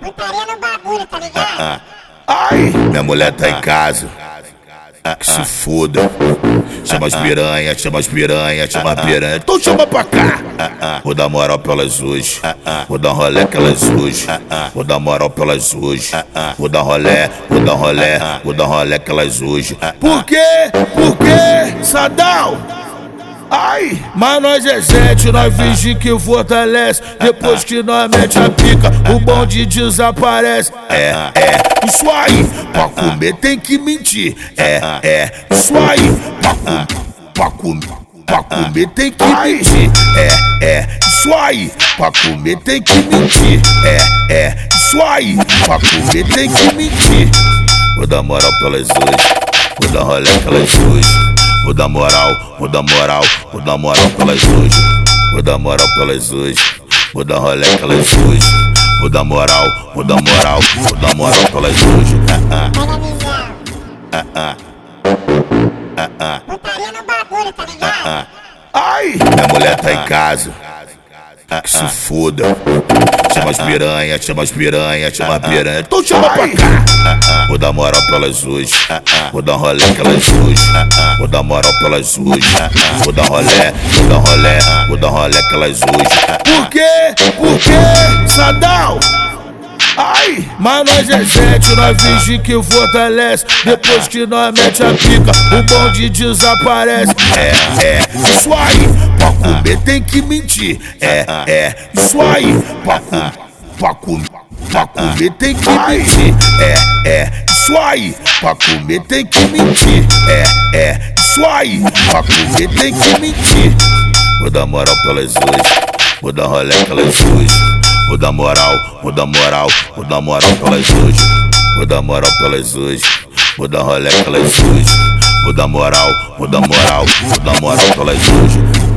Putaria no bagulho, tá ligado? Ai, minha mulher tá em casa. Que se foda. Chama as piranha, chama as piranha, chama as piranha. Então chama pra cá. Vou dar moral pra elas hoje. Vou dar rolé que elas hoje. Vou dar moral pra elas hoje. Vou dar rolé, vou dar rolé, vou dar rolé que elas hoje. Por quê? Por quê? Sadal! Ai, mas nós é sete, nós finge que fortalece. Depois que nós mete a pica, o bonde desaparece. É, é, isso aí, pra comer tem que mentir. É, é, isso aí, pra, com, pra comer. Pra comer tem que mentir, é, é, isso aí. Pra comer tem que mentir, é, é, isso aí. Pra comer tem que mentir. Vou dar moral pelas hoje, vou dar rolê pelas hoje. Vou dar moral, vou dar moral, vou dar moral pelas hoje. Vou dar moral pelas hoje. Vou dar rolê pelas hoje. Vou dar moral, vou dar moral, vou dar moral pelas hoje. Pega a visão. Putaria no bagulho, tá ligado? Ai, minha mulher tá em casa. Se foda. Chama as piranha, chama as piranha, chama as piranha. Então chama pra cá. Vou dar moral pelas hoje. Vou dar rolê que elas hoje. Vou dar moral pelas hoje. Vou dar rolé, vou dar rolé, vou dar rolé que elas hoje. Por quê? Por quê? Sadal! Ai, mas nós é sete, nós finge que fortalece. Depois que nós mete a pica, o bonde desaparece. É, é, isso aí, pra comer tem que mentir. É, é, isso aí, pra, com, pra, com, pra comer tem que mentir. É, é, isso aí, pra comer tem que mentir. É, é, isso aí, pra comer tem que mentir. Vou dar moral pelas hoje, vou dar rolê pelas hoje. Vou dar moral, vou dar moral, vou dar moral pelas hoje. Vou dar moral pelas hoje. Vou dar rolê pelas hoje. Vou dar moral, vou dar moral, vou dar moral pelas hoje.